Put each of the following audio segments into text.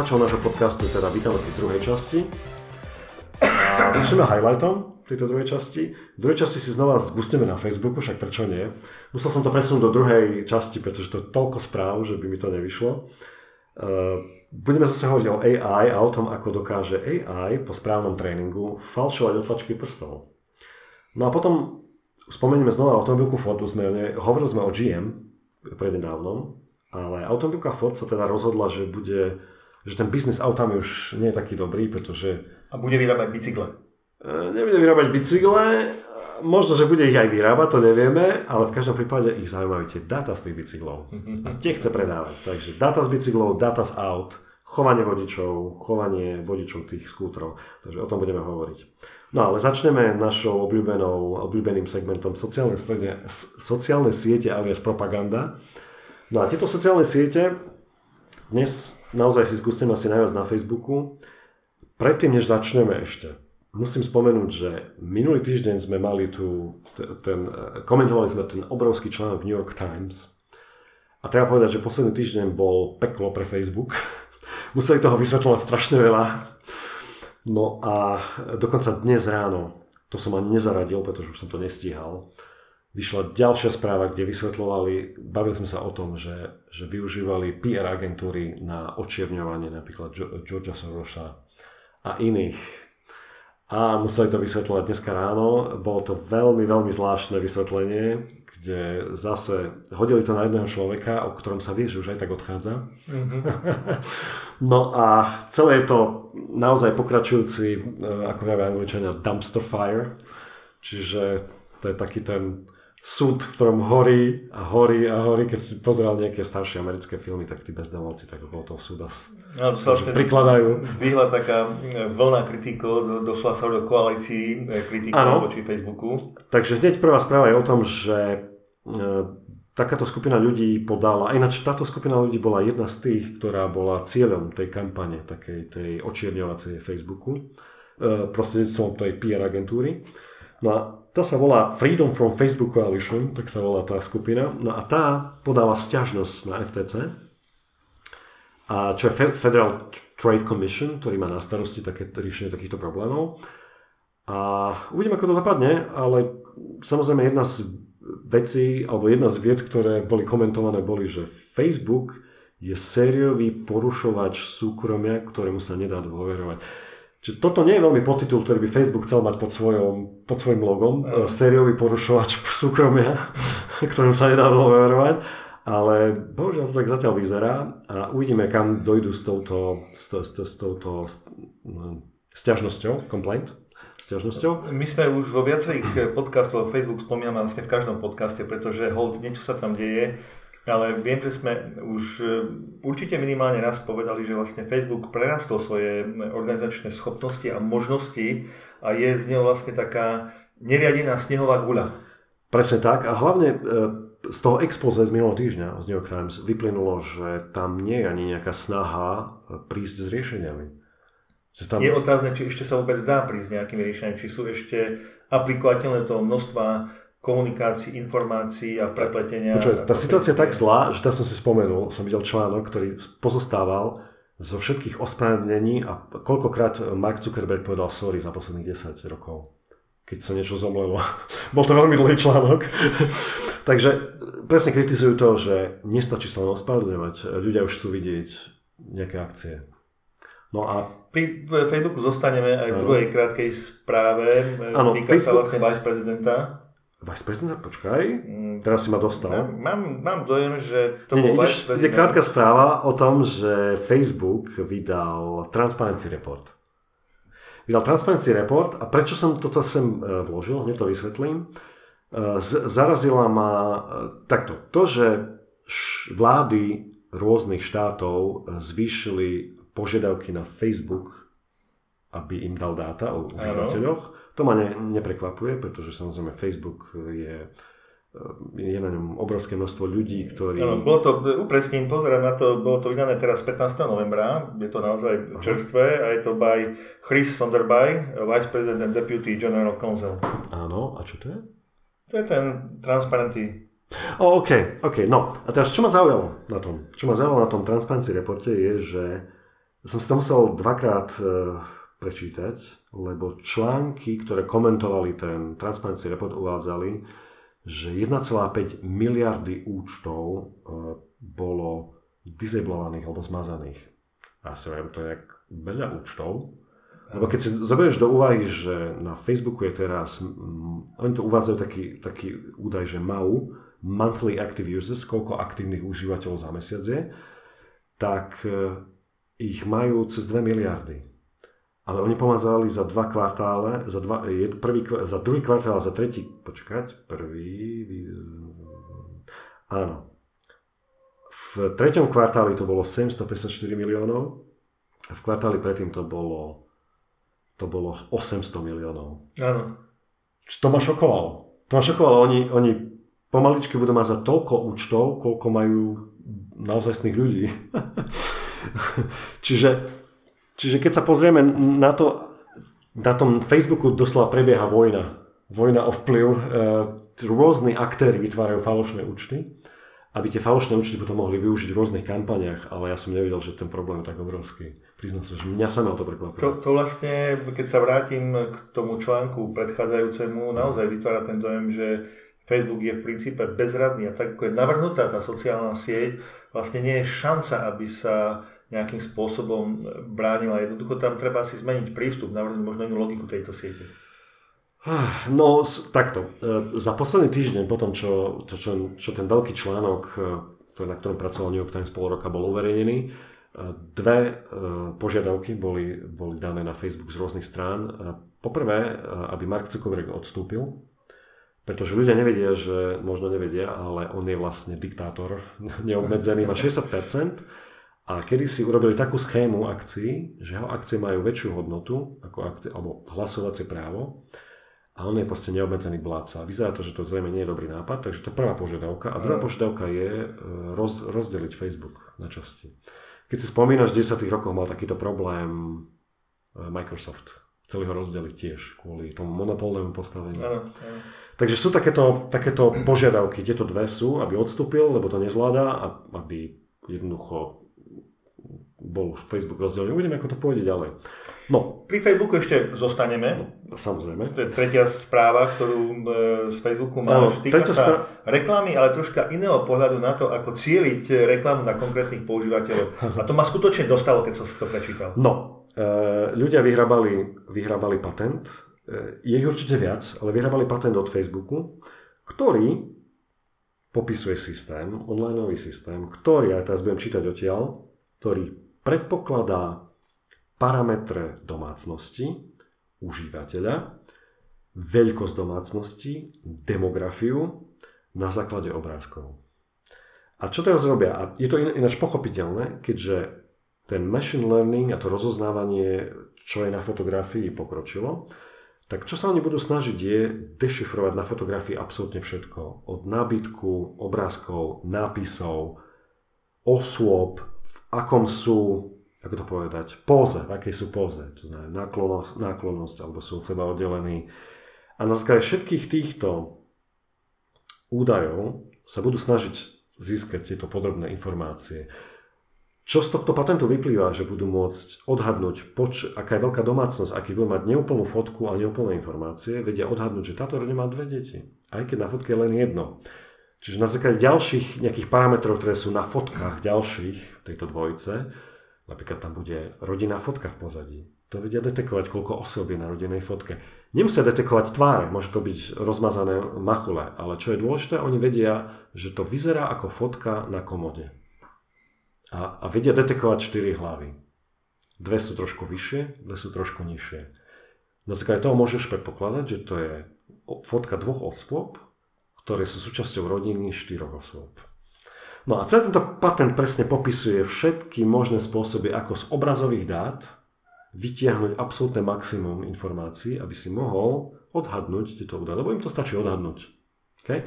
Poslucháčov nášho podcastu teda vítame v druhej časti. A začneme highlightom tejto druhej časti. V druhej časti si znova zgustneme na Facebooku, však prečo nie. Musel som to presunúť do druhej časti, pretože to je toľko správ, že by mi to nevyšlo. Uh, budeme zase hovoriť o AI a o tom, ako dokáže AI po správnom tréningu falšovať otlačky prstov. No a potom spomenieme znova automobilku Fordu, sme, hovorili sme o GM prednedávnom, ale automobilka Ford sa teda rozhodla, že bude, že ten biznis autami už nie je taký dobrý, pretože... A bude vyrábať bicykle. E, nebude vyrábať bicykle, možno, že bude ich aj vyrábať, to nevieme, ale v každom prípade ich zaujímajú tie data z tých bicyklov. A tie chce predávať. Takže data z bicyklov, data z aut, chovanie vodičov, chovanie vodičov tých skútrov. Takže o tom budeme hovoriť. No ale začneme našou obľúbenou, obľúbeným segmentom sociálne, sociálne siete alias propaganda. No a tieto sociálne siete dnes naozaj si skúsim asi najviac na Facebooku. Predtým, než začneme ešte, musím spomenúť, že minulý týždeň sme mali tu, ten, komentovali sme ten obrovský článok New York Times a treba povedať, že posledný týždeň bol peklo pre Facebook. Museli toho vysvetľovať strašne veľa. No a dokonca dnes ráno, to som ani nezaradil, pretože už som to nestíhal, vyšla ďalšia správa, kde vysvetľovali, bavili sme sa o tom, že, že využívali PR agentúry na očierňovanie napríklad Georgia Sorosa a iných. A museli to vysvetľovať dneska ráno. Bolo to veľmi, veľmi zvláštne vysvetlenie, kde zase hodili to na jedného človeka, o ktorom sa vie, že už aj tak odchádza. Mm-hmm. no a celé je to naozaj pokračujúci, eh, ako hovoria angličania, dumpster fire. Čiže to je taký ten súd, v ktorom horí a horí a horí. Keď si pozeral nejaké staršie americké filmy, tak tí bezdomovci tak okolo toho súda no, prikladajú. Zdvihla taká e, vlna kritikov, došla sa do koalícií e, kritikov voči Facebooku. Takže hneď prvá správa je o tom, že e, takáto skupina ľudí podala, ináč táto skupina ľudí bola jedna z tých, ktorá bola cieľom tej kampane, takej tej očierňovacej Facebooku, e, prostredníctvom tej PR agentúry. No a to sa volá Freedom from Facebook Coalition, tak sa volá tá skupina. No a tá podáva stiažnosť na FTC, a čo je Federal Trade Commission, ktorý má na starosti také, riešenie takýchto problémov. A uvidíme, ako to zapadne, ale samozrejme jedna z vecí, alebo jedna z vied, ktoré boli komentované, boli, že Facebook je sériový porušovač súkromia, ktorému sa nedá dôverovať. Čiže toto nie je veľmi podtitul, ktorý by Facebook chcel mať pod, svojom, pod svojim logom, uh. sériový porušovač súkromia, ktorým sa nedá dôverovať, ale bohužiaľ to tak zatiaľ vyzerá a uvidíme, kam dojdu s touto, s, s, s touto no, sťažnosťou, complaint. Sťažnosťou. My sme už vo viacerých podcastoch Facebook spomíname vlastne v každom podcaste, pretože hold, niečo sa tam deje ale viem, že sme už e, určite minimálne raz povedali, že vlastne Facebook prerastol svoje organizačné schopnosti a možnosti a je z neho vlastne taká neriadená snehová guľa. Presne tak a hlavne e, z toho expoze z minulého týždňa z New York Times vyplynulo, že tam nie je ani nejaká snaha prísť s riešeniami. Tam... Je otázne, či ešte sa vôbec dá prísť nejakými riešeniami, či sú ešte aplikovateľné toho množstva komunikácií, informácií a prepletenia. Počuaj, tá situácia je tak zlá, že teraz som si spomenul, som videl článok, ktorý pozostával zo všetkých ospravedlnení a koľkokrát Mark Zuckerberg povedal sorry za posledných 10 rokov, keď sa niečo zomlelo. Bol to veľmi dlhý článok. Takže presne kritizujú to, že nestačí sa len ospravedlňovať, ľudia už chcú vidieť nejaké akcie. No a pri Facebooku zostaneme aj v druhej krátkej správe. Ano, Týka Facebook... sa vlastne vice prezidenta. Vice prezident, počkaj, mm. teraz si ma dostal. Mám, mám, mám dojem, že to nie, bol vice prezident. Je krátka správa o tom, že Facebook vydal Transparency Report. Vydal Transparency Report a prečo som toto sem e, vložil, hneď to vysvetlím. E, zarazila ma e, takto. To, že vlády rôznych štátov zvýšili požiadavky na Facebook, aby im dal dáta o užívateľoch, to ma ne, neprekvapuje, pretože samozrejme Facebook je je na ňom obrovské množstvo ľudí, ktorí... Áno, bolo to, upresním, pozerám na to, bolo to vydané teraz 15. novembra, je to naozaj čerstvé a je to by Chris Sonderby, Vice President and Deputy General Counsel. Áno, a čo to je? To je ten Transparency. O, OK, OK, no. A teraz čo ma zaujalo na tom? Čo ma zaujalo na tom Transparency reporte je, že som si to musel dvakrát e, prečítať, lebo články, ktoré komentovali ten Transparency Report, uvádzali, že 1,5 miliardy účtov e, bolo disablovaných alebo zmazaných. A si viem, to je veľa účtov. Lebo keď si zoberieš do úvahy, že na Facebooku je teraz, mm, oni to uvádzajú taký, taký údaj, že MAU, Monthly Active Users, koľko aktívnych užívateľov za mesiac je, tak e, ich majú cez 2 miliardy. Ale oni pomazali za dva kvartále, za, dva, jed, prvý, za druhý kvartál, za tretí, počkať, prvý, áno. V treťom kvartáli to bolo 754 miliónov, a v kvartáli predtým to bolo to bolo 800 miliónov. Áno. To ma šokovalo. To ma šokovalo. Oni, oni pomaličky budú mať za toľko účtov, koľko majú naozajstných ľudí. čiže, čiže keď sa pozrieme na to, na tom Facebooku doslova prebieha vojna. Vojna o vplyv. E, rôzni aktéry vytvárajú falošné účty, aby tie falošné účty potom mohli využiť v rôznych kampaniach, ale ja som nevedel, že ten problém je tak obrovský. Priznám sa, že mňa ma to prekvapilo. To, to vlastne, keď sa vrátim k tomu článku predchádzajúcemu, naozaj vytvára ten dojem, že Facebook je v princípe bezradný a tak ako je navrhnutá tá sociálna sieť, vlastne nie je šanca, aby sa nejakým spôsobom bránila. Jednoducho tam treba si zmeniť prístup, navrhnúť možno inú logiku tejto siete. No, takto. E, za posledný týždeň, potom čo, to, čo, čo ten veľký článok, e, na ktorom pracoval New York Times pol roka, bol uverejnený, Dve e, požiadavky boli, boli dané na Facebook z rôznych strán. Poprvé, aby Mark Zuckerberg odstúpil, pretože ľudia nevedia, že možno nevedia, ale on je vlastne diktátor, neobmedzený, má 60%. A kedy si urobili takú schému akcií, že jeho akcie majú väčšiu hodnotu ako akcie, alebo hlasovacie právo a on je proste neobmedzený vládca. Vyzerá to, že to zrejme nie je dobrý nápad, takže to je prvá požiadavka. A druhá požiadavka je e, roz, rozdeliť Facebook na časti. Keď si spomínaš, v 10 rokoch mal takýto problém eh, Microsoft. Chceli ho rozdeliť tiež kvôli tomu monopolnému postaveniu. Áno, áno. Takže sú takéto, takéto požiadavky. Tieto dve sú, aby odstúpil, lebo to nezvláda a aby jednoducho bol Facebook rozdelený. Uvidíme, ako to pôjde ďalej. No. Pri Facebooku ešte zostaneme. No, samozrejme. To je tretia správa, ktorú e, z Facebooku máme. Týka sa správ... reklamy, ale troška iného pohľadu na to, ako cieliť reklamu na konkrétnych používateľov. A to ma skutočne dostalo, keď som si to prečítal. No, e, ľudia vyhrabali, vyhrabali patent. E, je ich určite viac, ale vyhrabali patent od Facebooku, ktorý popisuje systém, online systém, ktorý, ja teraz budem čítať odtiaľ, ktorý predpokladá parametre domácnosti, užívateľa, veľkosť domácnosti, demografiu na základe obrázkov. A čo teraz robia? A je to ináč pochopiteľné, keďže ten machine learning a to rozoznávanie, čo je na fotografii, pokročilo, tak čo sa oni budú snažiť je dešifrovať na fotografii absolútne všetko. Od nábytku, obrázkov, nápisov, osôb, akom sú ako to povedať, póze, v akej sú póze, to znamená náklonosť, náklonosť alebo sú od seba oddelení. A na základe všetkých týchto údajov sa budú snažiť získať tieto podrobné informácie. Čo z tohto patentu vyplýva, že budú môcť odhadnúť, poč- aká je veľká domácnosť, aký bude mať neúplnú fotku a neúplné informácie, vedia odhadnúť, že táto rodina má dve deti, aj keď na fotke je len jedno. Čiže na základe ďalších nejakých parametrov, ktoré sú na fotkách ďalších tejto dvojice, Napríklad tam bude rodinná fotka v pozadí. To vedia detekovať, koľko osob je na rodinnej fotke. Nemusia detekovať tváre, môže to byť rozmazané machule, ale čo je dôležité, oni vedia, že to vyzerá ako fotka na komode. A, a vedia detekovať 4 hlavy. Dve sú trošku vyššie, dve sú trošku nižšie. Na základe toho môžeš predpokladať, že to je fotka dvoch osôb, ktoré sú súčasťou rodiny štyroch osôb. No a celý tento patent presne popisuje všetky možné spôsoby, ako z obrazových dát vytiahnuť absolútne maximum informácií, aby si mohol odhadnúť tieto údaje, lebo im to stačí odhadnúť. Okay?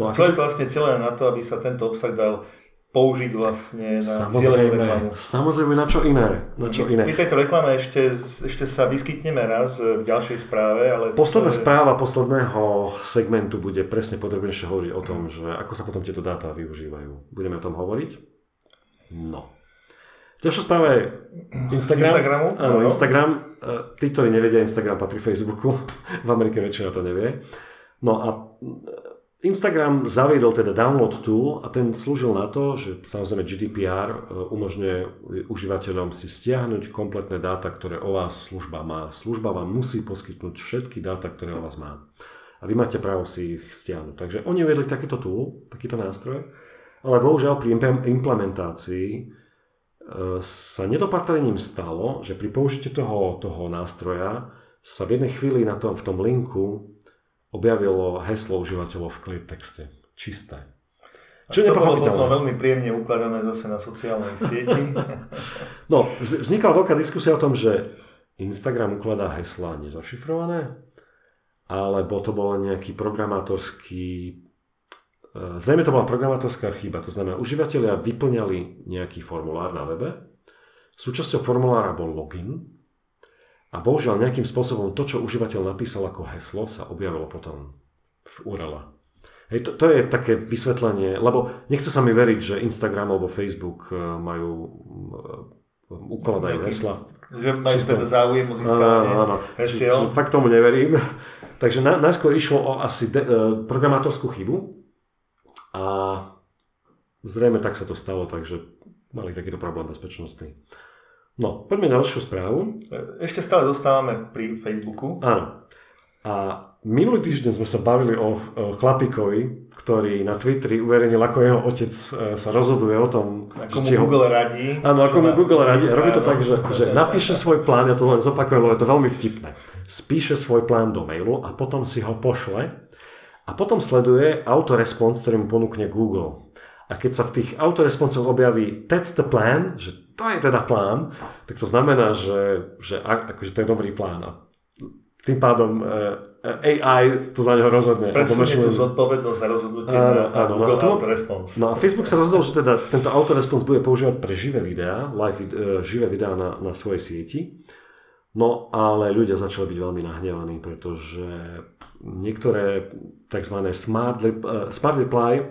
No a to je vlastne celé na to, aby sa tento obsah dal použiť vlastne na samozrejme, reklamu. Samozrejme, na čo iné. Na čo iné. My tejto reklame ešte, ešte sa vyskytneme raz v ďalšej správe, ale... Posledná je... správa posledného segmentu bude presne podrobnejšie hovoriť o tom, že ako sa potom tieto dáta využívajú. Budeme o tom hovoriť? No. Ďalšia správa je Instagram. Instagramu? Áno. Instagram. E, Tí, ktorí nevedia, Instagram patrí Facebooku. V Amerike väčšina to nevie. No a e, Instagram zaviedol teda download tool a ten slúžil na to, že samozrejme GDPR e, umožňuje užívateľom si stiahnuť kompletné dáta, ktoré o vás služba má. Služba vám musí poskytnúť všetky dáta, ktoré o vás má. A vy máte právo si ich stiahnuť. Takže oni uvedli takýto tool, takýto nástroj, ale bohužiaľ pri implementácii e, sa nedopatrením stalo, že pri použití toho, toho nástroja sa v jednej chvíli na tom, v tom linku objavilo heslo užívateľov v clear texte. Čisté. Čo je nepochopiteľné. veľmi príjemne ukladané zase na sociálnej sieti. No, vz- vznikla veľká diskusia o tom, že Instagram ukladá heslá nezašifrované, alebo to bol nejaký programátorský... e, Zrejme to bola programátorská chyba, to znamená, užívateľia vyplňali nejaký formulár na webe, súčasťou formulára bol login a bohužiaľ nejakým spôsobom to, čo užívateľ napísal ako heslo, sa objavilo potom v URL. Hej, to, to je také vysvetlenie, lebo nechce sa mi veriť, že Instagram alebo Facebook e, majú e, ukladajú hesla. že majú teda záujem o Áno, získanie áno. hesiel. Fakt tomu neverím. Takže na, najskôr išlo o asi de, e, programátorskú chybu a zrejme tak sa to stalo, takže mali takýto problém bezpečnostný. No, poďme na ďalšiu správu. Ešte stále zostávame pri Facebooku. Áno. A minulý týždeň sme sa bavili o, chlapíkovi, ktorý na Twitteri uverejnil, ako jeho otec e, sa rozhoduje o tom, Ako mu ho- Google radí. Áno, ako mu Google radí. Robí to tak, že, že napíše svoj plán, ja to len zopakujem, lebo je to veľmi vtipné. Spíše svoj plán do mailu a potom si ho pošle a potom sleduje autorespons, ktorý mu ponúkne Google. A keď sa v tých autoresponsoch objaví that's the plan, že to je teda plán, tak to znamená, že, že akože to je dobrý plán. A tým pádom e, AI to za neho rozhodne. Presunie tú zodpovednosť za rozhodnutie Áno, na, áno, Google no, to- Autorespons. No a Facebook sa rozhodol, že teda tento autorespons bude používať pre živé videá, live, e, živé videá na, na svojej sieti. No ale ľudia začali byť veľmi nahnevaní, pretože niektoré tzv. smart, e, smart reply e,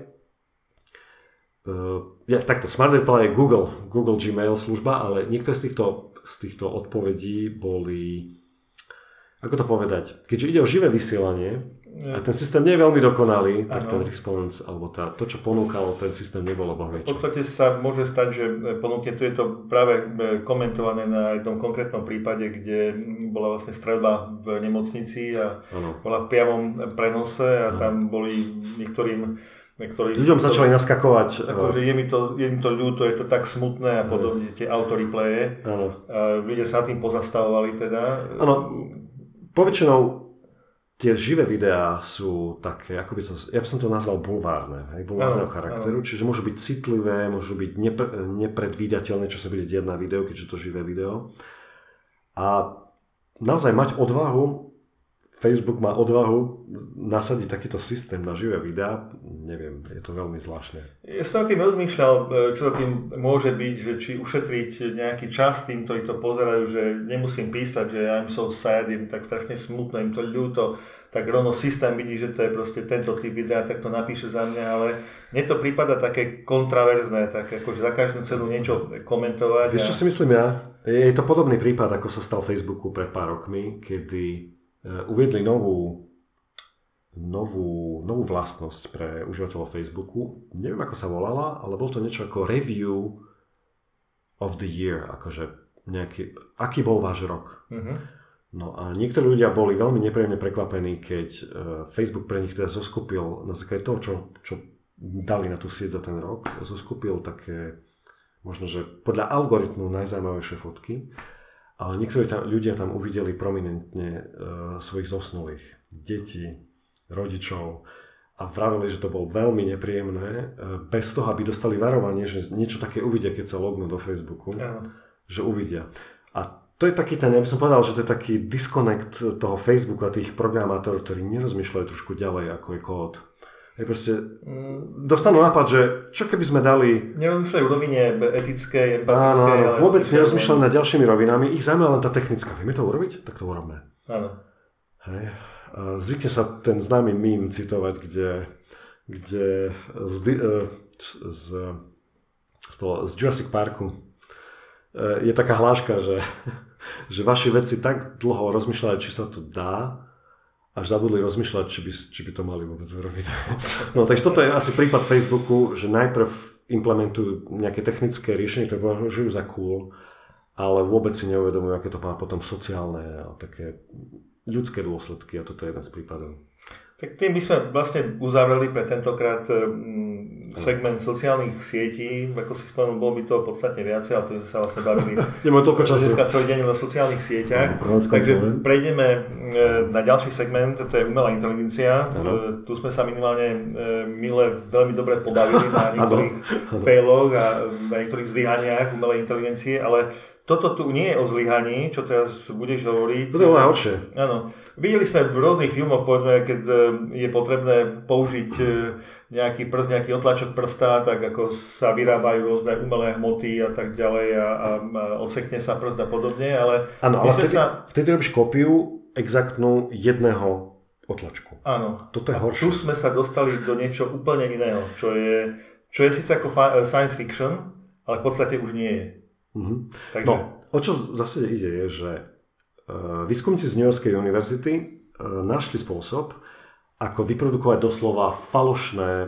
ja, takto, Smart Reply je Google, Google Gmail služba, ale niektoré z týchto, z týchto odpovedí boli, ako to povedať, keďže ide o živé vysielanie, a ten systém nie je veľmi dokonalý, tak Áno. ten response, alebo tá, to, čo ponúkal ten systém, nebolo V bohvie. podstate sa môže stať, že ponúkne, tu je to práve e, komentované na jednom konkrétnom prípade, kde bola vlastne streľba v nemocnici a Áno. bola v priamom prenose a tam boli niektorým, niektorí... Ľuďom začali naskakovať. Akože je mi, to, je mi to ľúto, je to tak smutné a podobne, tie autoreplaye. Áno. A ľudia sa tým pozastavovali teda. Áno. Poväčšinou tie živé videá sú také, ako by som, ja by som to nazval bulvárne, hej, bulvárneho Áno, charakteru, čiže môžu byť citlivé, môžu byť nepre, nepredvídateľné, čo sa bude diať na videu, keďže to živé video. A naozaj mať odvahu, Facebook má odvahu nasadiť takýto systém na živé videá, neviem, je to veľmi zvláštne. Ja som tým rozmýšľal, e, čo to tým môže byť, že či ušetriť nejaký čas tým, ktorí to pozerajú, že nemusím písať, že I'm so sad, im tak strašne smutno, im to ľúto, tak rovno systém vidí, že to je proste tento typ videa, tak to napíše za mňa, ale mne to prípada také kontraverzné, tak akože za každú cenu niečo komentovať. Vieš, čo si myslím ja? Je to podobný prípad, ako sa stal Facebooku pred pár rokmi, kedy uviedli novú, novú, novú vlastnosť pre užívateľov Facebooku. Neviem, ako sa volala, ale bol to niečo ako review of the year, akože nejaký, aký bol váš rok. Mhm. No a niektorí ľudia boli veľmi nepríjemne prekvapení, keď e, Facebook pre nich teda zoskupil na základe toho, čo, čo dali na tú sieť za ten rok, zoskupil také, možno, že podľa algoritmu najzaujímavejšie fotky, ale niektorí tam, ľudia tam uvideli prominentne e, svojich zosnulých, detí, rodičov a vravili, že to bolo veľmi nepríjemné, e, bez toho, aby dostali varovanie, že niečo také uvidia, keď sa lognú do Facebooku Áno. že uvidia. A to je taký ten, ja by som povedal, že to je taký disconnect toho Facebooku a tých programátorov, ktorí nerozmýšľajú trošku ďalej, ako je kód. Je proste, Mm, dostanú nápad, že čo keby sme dali, Nerozmýšľajú v rovine etickej, empatickej. áno, ale vôbec nerozmýšľajú nad ďalšími rovinami, ich zaujíma len tá technická. Vieme to urobiť? Tak to urobme. Áno. Hej. Zvykne sa ten známy mím citovať, kde, kde z, e, z, z, z, toho- z Jurassic Parku je taká hláška, že, že vaši vedci tak dlho rozmýšľali, či sa to dá, až zabudli rozmýšľať, či by, či by to mali vôbec urobiť. No takže toto je asi prípad Facebooku, že najprv implementujú nejaké technické riešenie, ktoré považujú za cool, ale vôbec si neuvedomujú, aké to má potom sociálne a také ľudské dôsledky a toto je jeden z prípadov. Tak tým by sme vlastne uzavreli pre tentokrát mm, segment sociálnych sietí. Ako si spomenul, bolo by to podstatne viacej, ale to sme sa vlastne bavili Nemáme toľko času. celý deň na sociálnych sieťach. No, Takže prejdeme e, na ďalší segment, to je umelá inteligencia. Áno. E, Tu sme sa minimálne mile veľmi dobre pobavili na niektorých failoch a na niektorých zlyhaniach umelej inteligencie, ale toto tu nie je o zlyhaní, čo teraz budeš hovoriť. To je horšie. Áno. Videli sme v rôznych filmoch, povedzme, keď e, je potrebné použiť e, nejaký prst, nejaký otlačok prsta, tak ako sa vyrábajú rôzne umelé hmoty a tak ďalej a, a, odsekne sa prst a podobne, ale Áno, ale vtedy, sa, vtedy robíš kópiu exaktnú jedného otlačku. áno, Toto je a horšie. tu sme sa dostali do niečo úplne iného, čo je, čo je síce ako science fiction, ale v podstate už nie je. Mhm. Takže, No, o čo zase ide je, že e, výskumníci z New Yorkskej univerzity e, našli spôsob, ako vyprodukovať doslova falošné e,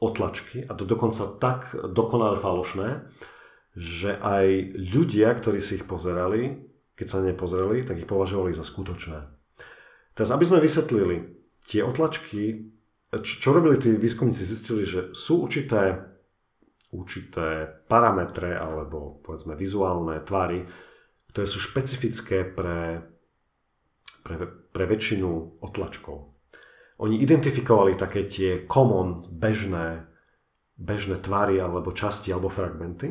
otlačky, a to dokonca tak dokonale falošné, že aj ľudia, ktorí si ich pozerali, keď sa nepozerali, tak ich považovali za skutočné. Teraz, aby sme vysvetlili, tie otlačky, čo robili tí výskumníci, zistili, že sú určité určité parametre alebo povedzme vizuálne tvary, ktoré sú špecifické pre, pre, pre väčšinu otlačkov. Oni identifikovali také tie common, bežné, bežné tvary alebo časti alebo fragmenty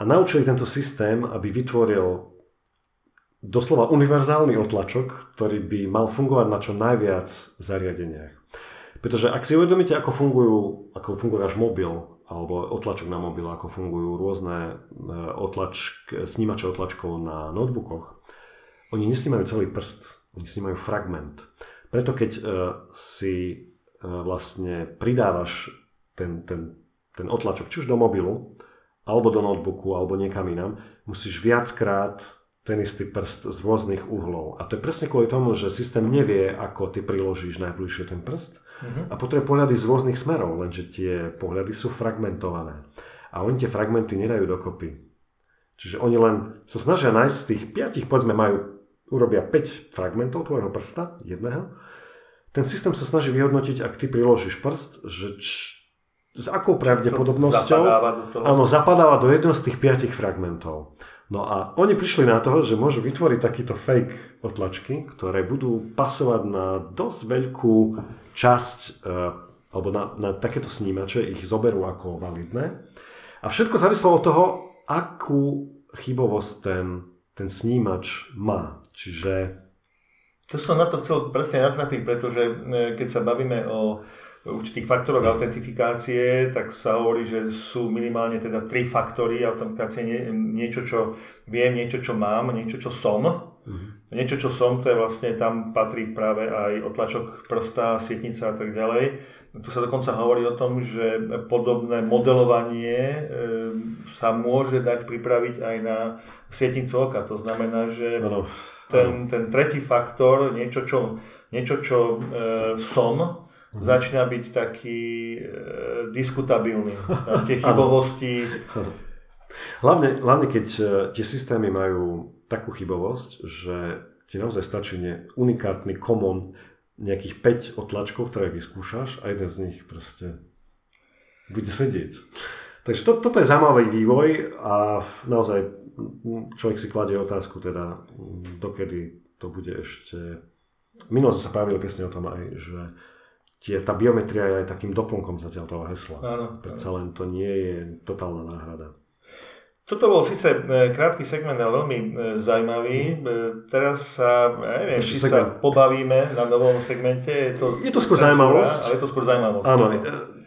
a naučili tento systém, aby vytvoril doslova univerzálny otlačok, ktorý by mal fungovať na čo najviac zariadeniach. Pretože ak si uvedomíte, ako fungujú, ako funguje váš mobil, alebo otlačok na mobil, ako fungujú rôzne e, otlačk, snímače otlačkov na notebookoch, oni nesnímajú celý prst, oni snímajú fragment. Preto keď e, si e, vlastne pridávaš ten, ten, ten otlačok, či už do mobilu, alebo do notebooku, alebo niekam inám, musíš viackrát ten istý prst z rôznych uhlov. A to je presne kvôli tomu, že systém nevie, ako ty priložíš najbližšie ten prst, Mhm. a potrebuje pohľady z rôznych smerov, lenže tie pohľady sú fragmentované. A oni tie fragmenty nedajú dokopy. Čiže oni len sa snažia nájsť z tých piatich, povedzme majú, urobia 5 fragmentov tvojho prsta, jedného. Ten systém sa snaží vyhodnotiť, ak ty priložíš prst, že č, s akou pravdepodobnosťou zapadáva do toho. áno, zapadáva do jedného z tých piatich fragmentov. No a oni prišli na to, že môžu vytvoriť takýto fake otlačky, ktoré budú pasovať na dosť veľkú časť, e, alebo na, na takéto snímače, ich zoberú ako validné. A všetko závislo od toho, akú chybovosť ten, ten snímač má. Čiže To som na to chcel presne naznačiť, pretože e, keď sa bavíme o určitých faktoroch autentifikácie, tak sa hovorí, že sú minimálne teda tri faktory autentifikácie, nie, niečo, čo viem, niečo, čo mám, niečo, čo som. Niečo, čo som, to je vlastne, tam patrí práve aj otlačok prsta, sietnica a tak ďalej. Tu sa dokonca hovorí o tom, že podobné modelovanie e, sa môže dať pripraviť aj na sietnicu oka. To znamená, že ten, ten tretí faktor, niečo, čo, niečo, čo e, som. Začína byť taký e, diskutabilný. Tam tie chybovosti, Hlavne, hlavne keď e, tie systémy majú takú chybovosť, že ti naozaj stačí ne, unikátny common nejakých 5 otlačkov, ktoré vyskúšaš a jeden z nich proste bude sedieť. Takže to, toto je zaujímavý vývoj a naozaj človek si kladie otázku teda, dokedy to bude ešte... Minulo sa pravili presne o tom aj, že tie, tá biometria je aj takým doplnkom zatiaľ toho hesla. Áno, Predsa len to nie je totálna náhrada. Toto bol síce e, krátky segment, ale veľmi e, zaujímavý. E, Teraz sa, neviem, či sa pobavíme na novom segmente. Je to, Je to skôr zaujímavosť. Ale je to skôr zaujímavosť. Áno,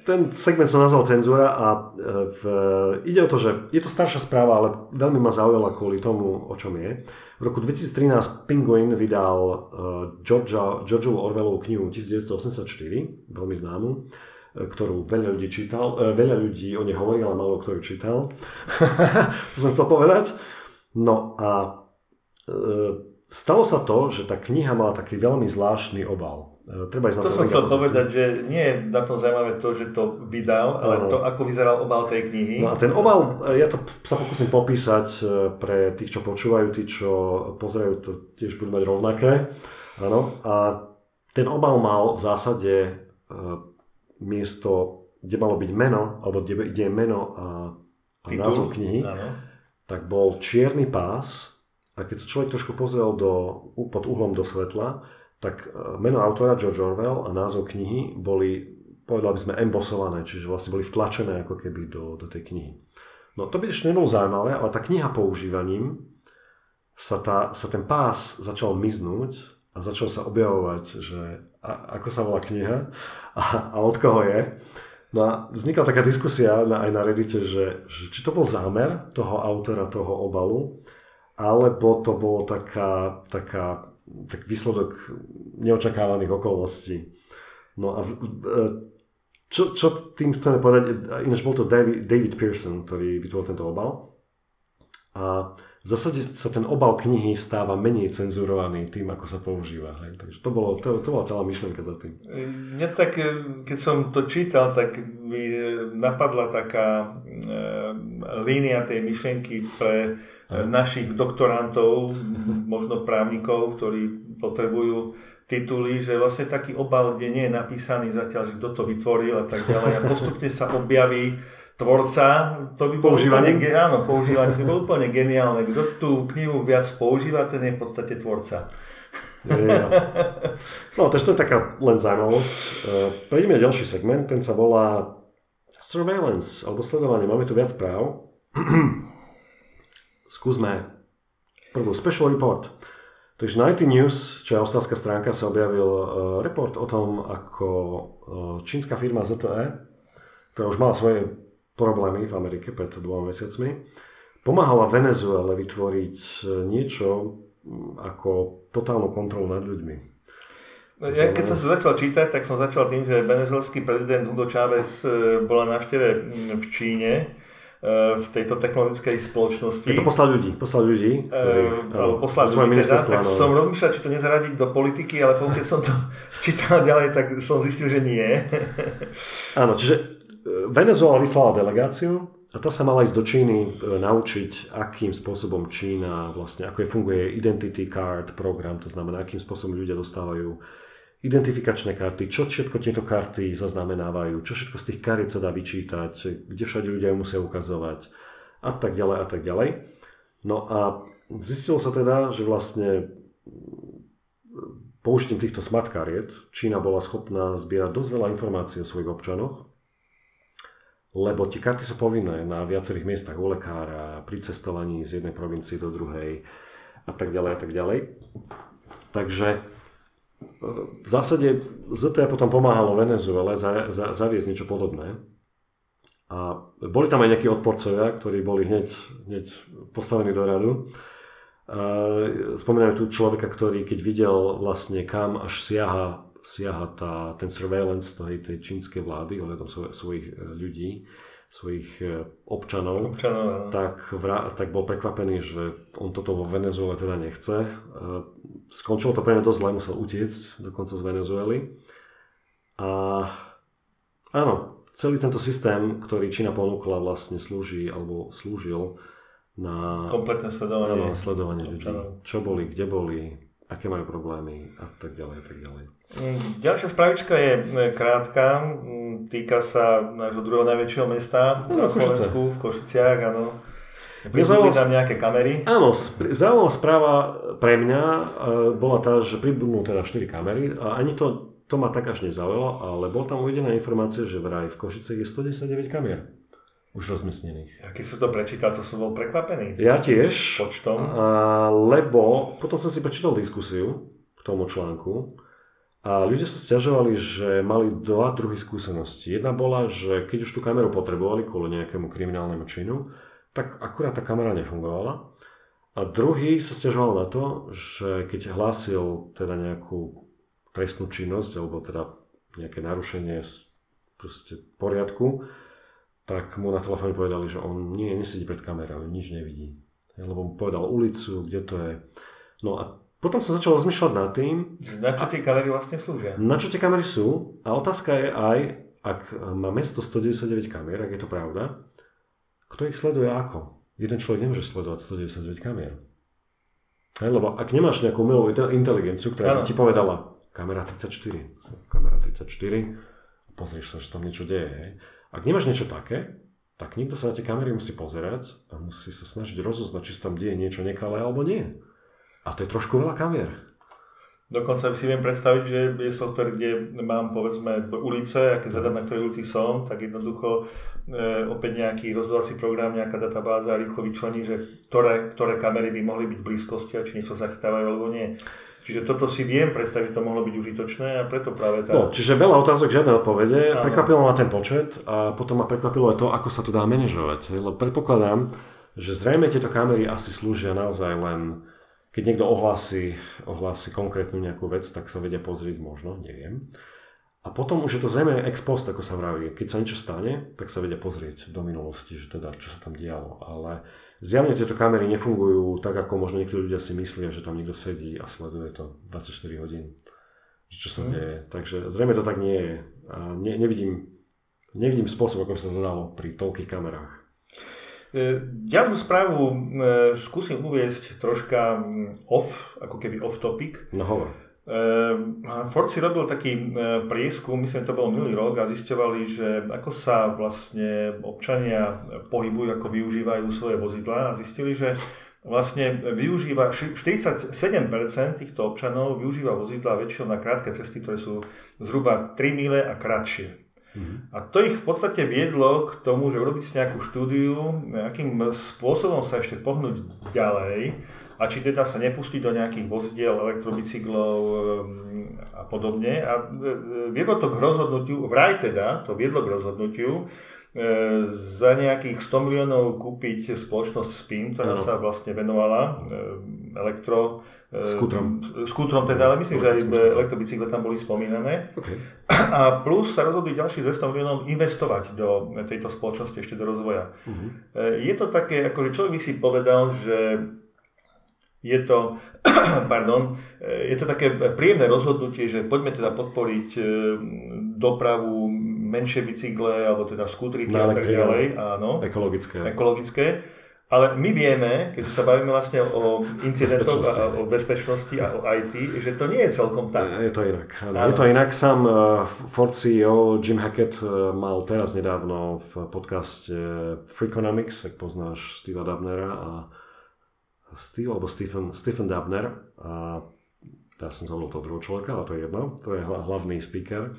ten segment som nazval cenzúra a e, v, ide o to, že je to staršia správa, ale veľmi ma zaujala kvôli tomu, o čom je. V roku 2013 Penguin vydal uh, Georgia, Orwellovú knihu 1984, veľmi známu, ktorú veľa ľudí čítal, e, veľa ľudí o nej hovoril, ale málo kto ju čítal. to som chcel povedať. No a e, stalo sa to, že tá kniha mala taký veľmi zvláštny obal. E, treba to som chcel povedať, že nie je na tom zaujímavé to, že to vydal, ale to, ako vyzeral obal tej knihy. No a ten obal, ja to sa pokúsim popísať pre tých, čo počúvajú, tí, čo pozerajú, to tiež budú mať rovnaké. Áno. A ten obal mal v zásade miesto, kde malo byť meno, alebo kde, kde je meno a, a názov knihy, áno. tak bol čierny pás a keď sa človek trošku pozrel do, pod uhlom do svetla, tak e, meno autora George Orwell a názov knihy boli, povedal by sme, embosované, čiže vlastne boli vtlačené ako keby do, do tej knihy. No to by ešte nebolo zaujímavé, ale tá kniha používaním sa, tá, sa ten pás začal miznúť a začal sa objavovať, že a, ako sa volá kniha a, a od koho je. No a vznikla taká diskusia na, aj na Reddite, že, že či to bol zámer toho autora toho obalu, alebo to bolo taká, taká, tak výsledok neočakávaných okolností. No a e, čo, čo tým chceme povedať, ináč bol to David, David Pearson, ktorý vytvoril tento obal. A v zásade sa ten obal knihy stáva menej cenzurovaný tým, ako sa používa. Hej. Takže to, bolo, to, to bola celá myšlienka za tým. Mňa tak, e, keď som to čítal, tak mi e, napadla taká e, línia tej myšlienky pre e, našich doktorantov, možno právnikov, ktorí potrebujú tituly, že vlastne taký obal, kde nie je napísaný zatiaľ, že kto to vytvoril a tak ďalej a postupne sa objaví tvorca, to by používanie? Úplne, áno, používanie, to bolo úplne geniálne. Kto tú knihu viac používa, ten je v podstate tvorca. No, to je taká len zaujímavosť. E, prejdeme na ďalší segment, ten sa volá surveillance, alebo sledovanie. Máme tu viac práv. Skúsme prvú special report. Takže na IT News, čo je austrálska stránka, sa objavil uh, report o tom, ako uh, čínska firma ZTE, ktorá už mala svoje problémy v Amerike pred dvoma mesiacmi. Pomáhala Venezuele vytvoriť e, niečo ako totálnu kontrolu nad ľuďmi. No, ja keď som sa začal čítať, tak som začal tým, že venezuelský prezident Hugo Chávez e, bola na v Číne e, v tejto technologickej spoločnosti. Je to poslal ľudí, poslal ľudí. Ktorí, uh, poslal ľudí teda, tak som rozmýšľal, či to nezaradiť do politiky, ale keď som to čítal ďalej, tak som zistil, že nie. Áno, čiže Venezuela vyslala delegáciu a tá sa mala ísť do Číny e, naučiť, akým spôsobom Čína, vlastne ako je funguje identity card program, to znamená, akým spôsobom ľudia dostávajú identifikačné karty, čo všetko tieto karty zaznamenávajú, čo všetko z tých kariet sa dá vyčítať, kde všade ľudia musia ukazovať a tak ďalej a tak ďalej. No a zistilo sa teda, že vlastne použitím týchto smart kariet Čína bola schopná zbierať dosť veľa informácií o svojich občanoch lebo tie karty sú povinné na viacerých miestach u lekára, pri cestovaní z jednej provincie do druhej a tak ďalej a tak ďalej. Takže v zásade ZTE potom pomáhalo Venezuele za, za, zaviesť niečo podobné. A boli tam aj nejakí odporcovia, ktorí boli hneď, hneď postavení do radu. Spomínajú tu človeka, ktorý keď videl vlastne kam až siaha siaha tá, ten surveillance tej, tej čínskej vlády ohľadom svojich e, ľudí, svojich e, občanov, občanov tak, vra, tak bol prekvapený, že on toto vo Venezuele teda nechce. Skončilo to pre mňa dosť zle, musel utiecť dokonca z Venezuely. A áno, celý tento systém, ktorý Čína ponúkla, vlastne slúži alebo slúžil na kompletné sledovanie, áno, sledovanie ľudí. Čo boli, kde boli, aké majú problémy a tak ďalej a tak ďalej. Mm, ďalšia spravička je krátka, mm, týka sa nášho druhého najväčšieho mesta no, na Slovensku, v Košiciach, áno. Pribudli tam nejaké kamery? Áno, zaujímavá správa pre mňa e, bola tá, že pribudnú teda 4 kamery a ani to, to ma tak až nezaujalo, ale bol tam uvedená informácia, že vraj v Košiciach je 119 kamier už rozmysnených. A keď som to prečítal, to som bol prekvapený. Ja tiež. Počtom. A, lebo potom som si prečítal diskusiu k tomu článku a ľudia sa stiažovali, že mali dva druhy skúseností. Jedna bola, že keď už tú kameru potrebovali kvôli nejakému kriminálnemu činu, tak akurát tá kamera nefungovala. A druhý sa stiažoval na to, že keď hlásil teda nejakú trestnú činnosť, alebo teda nejaké narušenie proste poriadku, tak mu na telefóne povedali, že on nie, nesedí pred kamerou, nič nevidí. Lebo mu povedal ulicu, kde to je. No a potom som začal rozmýšľať nad tým... Na čo tie kamery vlastne slúžia? Na čo tie kamery sú? A otázka je aj, ak má mesto 199 kamer, ak je to pravda, kto ich sleduje ako? Jeden človek nemôže sledovať 199 kamier. Hej, lebo ak nemáš nejakú umelú inteligenciu, ktorá by ti povedala kamera 34, kamera 34, pozrieš sa, že tam niečo deje. Hej. Ak nemáš niečo také, tak nikto sa na tie kamery musí pozerať a musí sa snažiť rozoznať, či sa tam deje niečo nekalé alebo nie. A to je trošku veľa kamier. Dokonca si viem predstaviť, že je software, kde mám povedzme ulice a keď zadám, na ktorej ulici som, tak jednoducho e, opäť nejaký rozhodovací program, nejaká databáza rýchlo vyčlení, že ktoré, ktoré kamery by mohli byť v blízkosti a či niečo zachytávajú alebo nie. Čiže toto si viem predstaviť, to mohlo byť užitočné a preto práve tá... No, čiže veľa otázok, žiadne odpovede. Prekvapilo ma ten počet a potom ma prekvapilo aj to, ako sa to dá manažovať. Lebo predpokladám, že zrejme tieto kamery asi slúžia naozaj len keď niekto ohlási, ohlási konkrétnu nejakú vec, tak sa vedia pozrieť možno, neviem. A potom už je to zrejme ex post, ako sa vraví. Keď sa niečo stane, tak sa vedia pozrieť do minulosti, že teda čo sa tam dialo. Ale zjavne tieto kamery nefungujú tak, ako možno niektorí ľudia si myslia, že tam niekto sedí a sleduje to 24 hodín, čo sa mm. deje. Takže zrejme to tak nie je. A ne, nevidím, nevidím spôsob, ako sa to dalo pri toľkých kamerách. E, ďalšiu správu e, skúsim uviesť troška off, ako keby off topic. No hovor. E, Ford si robil taký prieskum, myslím, to bol minulý rok a zisťovali, že ako sa vlastne občania pohybujú, ako využívajú svoje vozidlá a zistili, že vlastne využíva 47% týchto občanov využíva vozidlá väčšinou na krátke cesty, ktoré sú zhruba 3 mile a kratšie. Mm-hmm. A to ich v podstate viedlo k tomu, že urobiť si nejakú štúdiu, akým spôsobom sa ešte pohnúť ďalej a či teda sa nepustiť do nejakých vozidiel, elektrobicyklov ehm, a podobne. A e, e, viedlo to k rozhodnutiu, vraj teda, to viedlo k rozhodnutiu, e, za nejakých 100 miliónov kúpiť spoločnosť SPIN, ktorá sa vlastne venovala elektro Skútrom. Skútrom teda, ale myslím, že aj elektrobicykle tam boli spomínané. Okay. A plus sa rozhodli ďalších 200 miliónov investovať do tejto spoločnosti, ešte do rozvoja. Uh-huh. Je to také, akože človek by si povedal, že je to, pardon, je to také príjemné rozhodnutie, že poďme teda podporiť e, dopravu, menšie bicykle, alebo teda skútriky a tak ďalej. Áno. Ekologické. Ekologické. Ale my vieme, keď sa bavíme vlastne o incidentoch a o bezpečnosti a o IT, že to nie je celkom tak. Je to inak. Je to inak. Sám uh, Ford CEO Jim Hackett uh, mal teraz nedávno v podcaste Freakonomics, ak poznáš Steva Dabnera a Steve, alebo Stephen, Stephen Dabner, a ja som zvolil toho druhého človeka, ale to je jedno, to je hlavný speaker,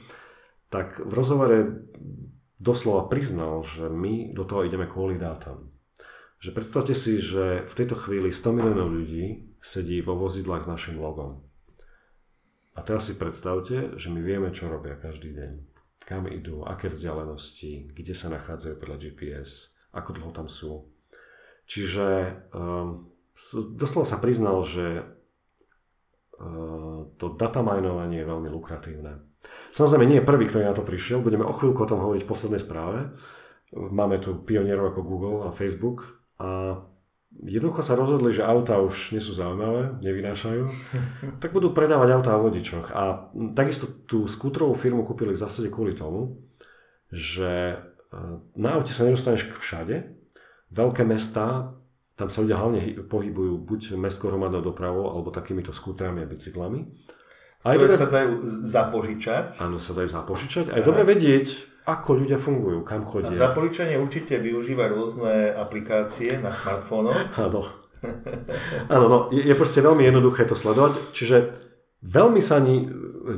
tak v rozhovore doslova priznal, že my do toho ideme kvôli dátam že predstavte si, že v tejto chvíli 100 miliónov ľudí sedí vo vozidlách s našim logom. A teraz si predstavte, že my vieme, čo robia každý deň. Kam idú, aké vzdialenosti, kde sa nachádzajú podľa GPS, ako dlho tam sú. Čiže um, doslova sa priznal, že uh, to dataminovanie je veľmi lukratívne. Samozrejme, nie je prvý, ktorý na to prišiel. Budeme o chvíľku o tom hovoriť v poslednej správe. Máme tu pionierov ako Google a Facebook, a jednoducho sa rozhodli, že auta už nie sú zaujímavé, nevynášajú, tak budú predávať auta o vodičoch. A takisto tú skútrovú firmu kúpili v zásade kvôli tomu, že e, na aute sa nedostaneš všade. Veľké mesta, tam sa ľudia hlavne pohybujú buď mestskou hromadnou dopravou, alebo takýmito skútrami a bicyklami. Aj Ktoré sa dajú zapožičať. Áno, sa dajú zapožičať. A je dobre vedieť, ako ľudia fungujú, kam chodia. A za poličenie určite využíva rôzne aplikácie na smartfónoch. Áno. Áno, no, je, je proste veľmi jednoduché to sledovať, čiže veľmi sa ani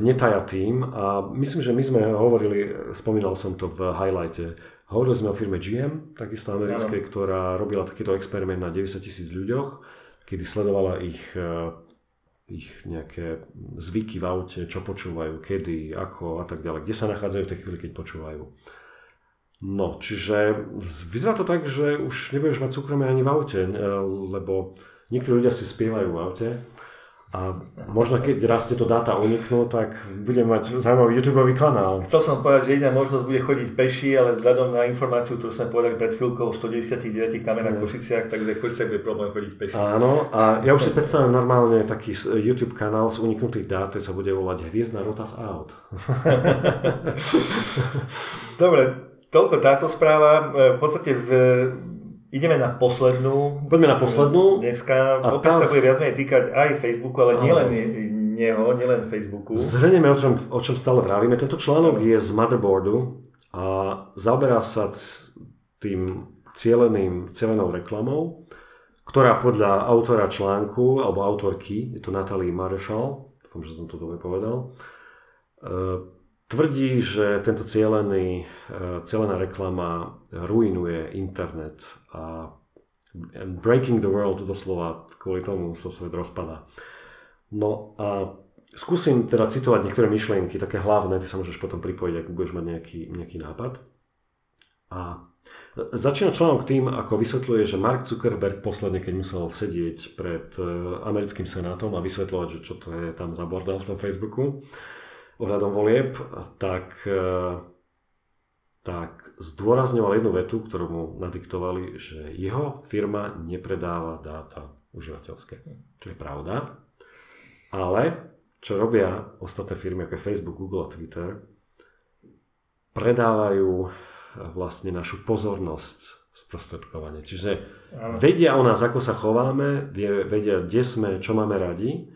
netaja tým a myslím, že my sme hovorili, spomínal som to v highlighte, hovorili sme o firme GM, takisto americkej, ktorá robila takýto experiment na 90 tisíc ľuďoch, kedy sledovala ich ich nejaké zvyky v aute, čo počúvajú, kedy, ako a tak ďalej, kde sa nachádzajú v tej chvíli, keď počúvajú. No, čiže vyzerá to tak, že už nebudeš mať súkromie ani v aute, lebo niektorí ľudia si spievajú v aute, A možno keď raz tieto dáta uniknú, tak budem mať zaujímavý YouTube kanál. Chcel som povedať, že jediná možnosť bude chodiť peši, ale vzhľadom na informáciu, ktorú sme povedali pred chvíľkou o 199 kamerách v Košiciach, takže Košiciach bude problém chodiť peši. Áno, a ja už si predstavím normálne taký YouTube kanál z uniknutých dát, ktorý sa bude volať Hviezdna Rotas Out. Dobre, toľko táto správa. V podstate v Ideme na poslednú. Poďme na poslednú. Dneska a tá... sa bude viac menej týkať aj Facebooku, ale nielen neho, nielen Facebooku. Zhrnieme, o čom, o čom stále vravíme. Tento článok je z motherboardu a zaoberá sa tým cieleným, cielenou reklamou, ktorá podľa autora článku, alebo autorky, je to Natalie Marshall, dúfam, že som to dobre povedal, e, tvrdí, že tento cielený, e, cielená reklama ruinuje internet a breaking the world doslova kvôli tomu sa svet rozpada. No a skúsim teda citovať niektoré myšlienky, také hlavné, ty sa môžeš potom pripojiť, ak budeš mať nejaký, nejaký nápad. A začína článok tým, ako vysvetľuje, že Mark Zuckerberg posledne, keď musel sedieť pred e, americkým senátom a vysvetľovať, že čo to je tam za bordel v tom Facebooku, ohľadom volieb, tak, e, tak zdôrazňoval jednu vetu, ktorú mu nadiktovali, že jeho firma nepredáva dáta užívateľské. Čo je pravda. Ale čo robia ostatné firmy ako Facebook, Google a Twitter, predávajú vlastne našu pozornosť sprostredkovanie. Čiže vedia o nás, ako sa chováme, vedia, kde sme, čo máme radi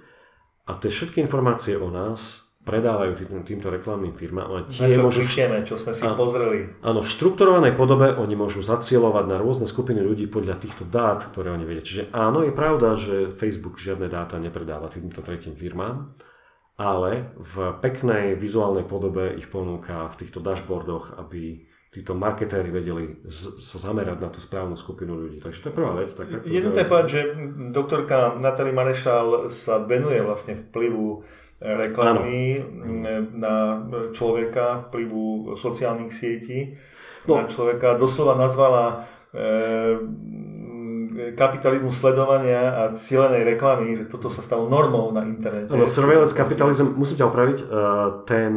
a tie všetky informácie o nás predávajú tým, týmto reklamným firmám. Ale tie môžu, klišeme, čo sme si áno, pozreli. Áno, v štrukturovanej podobe oni môžu zacielovať na rôzne skupiny ľudí podľa týchto dát, ktoré oni vedia. Čiže áno, je pravda, že Facebook žiadne dáta nepredáva týmto tretím firmám, ale v peknej vizuálnej podobe ich ponúka v týchto dashboardoch, aby títo marketéri vedeli z, sa zamerať na tú správnu skupinu ľudí. Takže to je prvá vec. Tak, je to povedať, že doktorka Natalie Marešal sa venuje vlastne vplyvu reklamy ano. na človeka, vplyvu sociálnych sietí. No. Na človeka doslova nazvala e, kapitalizmu sledovania a cieľenej reklamy, že toto sa stalo normou na internete. No, surveillance kapitalizm, musím ťa opraviť, e, ten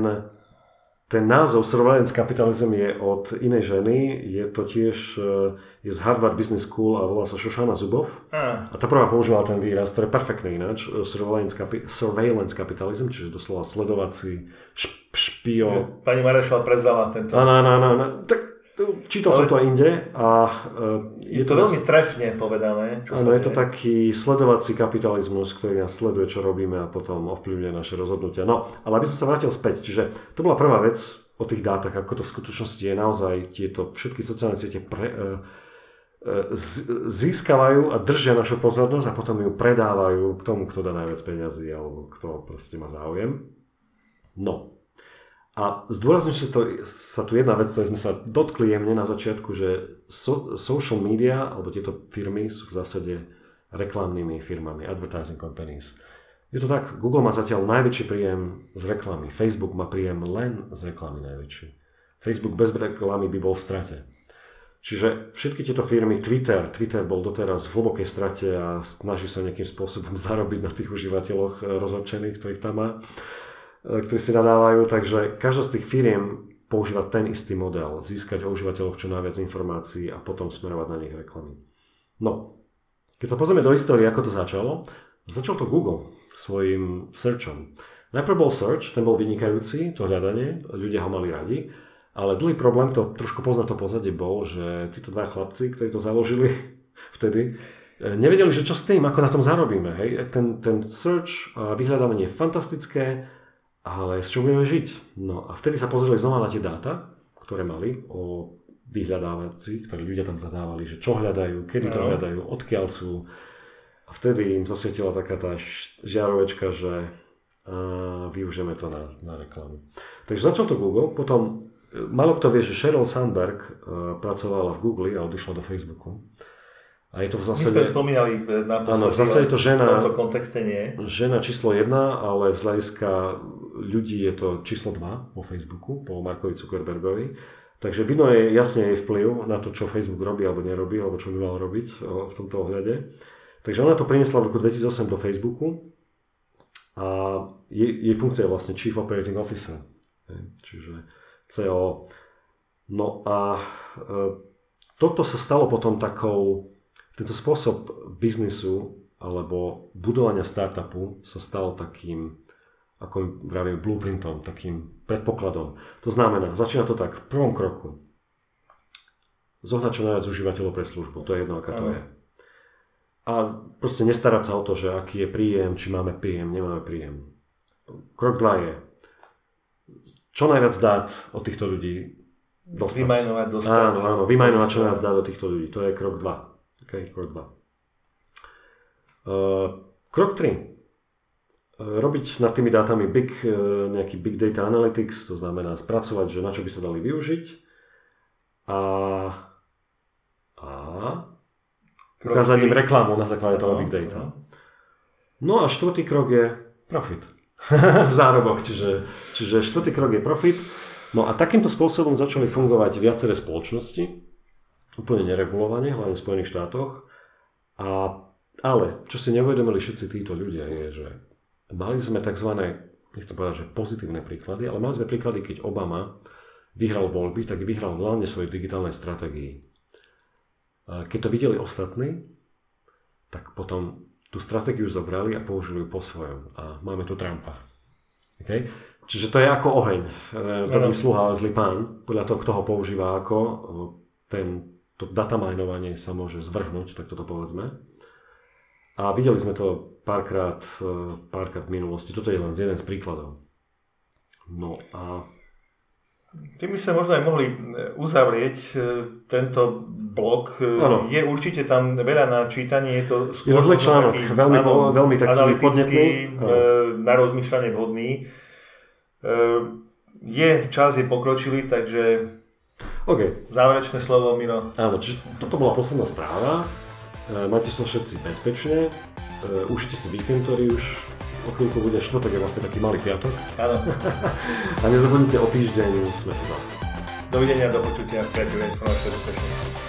ten názov Surveillance Capitalism je od inej ženy, je to tiež eh, je z Harvard Business School a volá sa Šošana Zubov. A. tá prvá používala ten výraz, ktorý je perfektný ináč, eh, Surveillance, capi- surveillance Capitalism, čiže doslova sledovací špio. Pani Marešal prezala tento. Áno, áno, áno. Tak Čítal som to aj inde a uh, je, je to, to veľmi trefne povedané. Áno, je to taký sledovací kapitalizmus, ktorý nás sleduje, čo robíme a potom ovplyvňuje naše rozhodnutia. No, ale aby som sa vrátil späť, čiže to bola prvá vec o tých dátach, ako to v skutočnosti je naozaj tieto všetky sociálne siete pre, uh, získavajú a držia našu pozornosť a potom ju predávajú k tomu, kto dá najviac peniazy alebo kto proste má záujem. No. A zdôrazňujem sa to sa tu jedna vec, ktorej sme sa dotkli jemne na začiatku, že so, social media, alebo tieto firmy sú v zásade reklamnými firmami, advertising companies. Je to tak, Google má zatiaľ najväčší príjem z reklamy, Facebook má príjem len z reklamy najväčší. Facebook bez reklamy by bol v strate. Čiže všetky tieto firmy, Twitter, Twitter bol doteraz v hlbokej strate a snaží sa nejakým spôsobom zarobiť na tých užívateľoch rozhodčených, ktorých tam má, ktorí si nadávajú. Takže každá z tých firiem používať ten istý model, získať o užívateľov čo najviac informácií a potom smerovať na nich reklamy. No, keď sa pozrieme do histórie, ako to začalo, začal to Google svojim searchom. Najprv bol search, ten bol vynikajúci, to hľadanie, ľudia ho mali radi, ale druhý problém, to trošku pozná to pozadie, bol, že títo dva chlapci, ktorí to založili vtedy, eh, nevedeli, že čo s tým, ako na tom zarobíme. Hej. Ten, ten search vyhľadávanie je fantastické, ale s čím budeme žiť? No a vtedy sa pozreli znova na tie dáta, ktoré mali o vyhľadávací, ktorí ľudia tam zadávali, že čo hľadajú, kedy to no. hľadajú, odkiaľ sú. A vtedy im zasvietila taká tá žiarovečka, že a, využijeme to na, na reklamu. Takže začal to Google, potom e, malo kto vie, že Sheryl Sandberg uh, pracovala v Google a odišla do Facebooku. A je to v zásade... My sme spomínali na áno, v zásade je to žena, v tomto kontexte nie. žena číslo jedna, ale z hľadiska ľudí je to číslo 2 vo Facebooku, po Markovi Zuckerbergovi. Takže vidno je jasne jej vplyv na to, čo Facebook robí alebo nerobí, alebo čo by mal robiť v tomto ohľade. Takže ona to priniesla v roku 2008 do Facebooku a jej, jej funkcia je vlastne Chief Operating Officer, čiže CEO. No a e, toto sa stalo potom takou, tento spôsob biznisu alebo budovania startupu sa stal takým, ako vravím, blueprintom, takým predpokladom. To znamená, začína to tak v prvom kroku. Zohnať čo najviac užívateľov pre službu, to je jedno, aká to je. A proste nestarať sa o to, že aký je príjem, či máme príjem, nemáme príjem. Krok 2 je čo najviac dát od týchto ľudí dostať. Vymajnovať dostať. Áno, áno, vymajnovať čo najviac dát od týchto ľudí. To je krok 2. Okay, krok 2. Uh, krok 3. Robiť nad tými dátami big, uh, nejaký big data analytics, to znamená spracovať, že na čo by sa dali využiť. A, a ukázať im reklamu na základe toho big data. No a štvrtý krok je profit. Zárobok, čiže, čiže štvrtý krok je profit. No a takýmto spôsobom začali fungovať viaceré spoločnosti, úplne neregulovane, hlavne v Spojených štátoch. A, ale, čo si neuvedomili všetci títo ľudia, je, že mali sme tzv. nechcem povedať, že pozitívne príklady, ale mali sme príklady, keď Obama vyhral voľby, tak vyhral hlavne svojej digitálnej stratégii. Keď to videli ostatní, tak potom tú stratégiu zobrali a použili ju po svojom. A máme tu Trumpa. Okay? Čiže to je ako oheň. E, dobrý sluha, ale zlý pán. Podľa toho, kto ho používa ako, e, ten, to dataminovanie sa môže zvrhnúť, tak toto povedzme. A videli sme to párkrát, e, párkrát v minulosti. Toto je len jeden z príkladov. No a tým by sme možno aj mohli e, uzavrieť e, tento blog. Ano. Je určite tam veľa na čítanie, je to skôr je článok, taký, veľmi, áno, veľmi taký podnetný. Na rozmýšľanie vhodný. Je, čas je pokročilý, takže okay. záverečné slovo, Miro. Áno, čiže toto bola posledná správa. Máte sa všetci bezpečne, užite si víkend, ktorý už o chvíľku bude štvrtok, je vlastne taký malý piatok. Áno. a nezabudnite o týždeň, sme sa Dovidenia, do počutia, priatelia, informácie, bezpečnosti.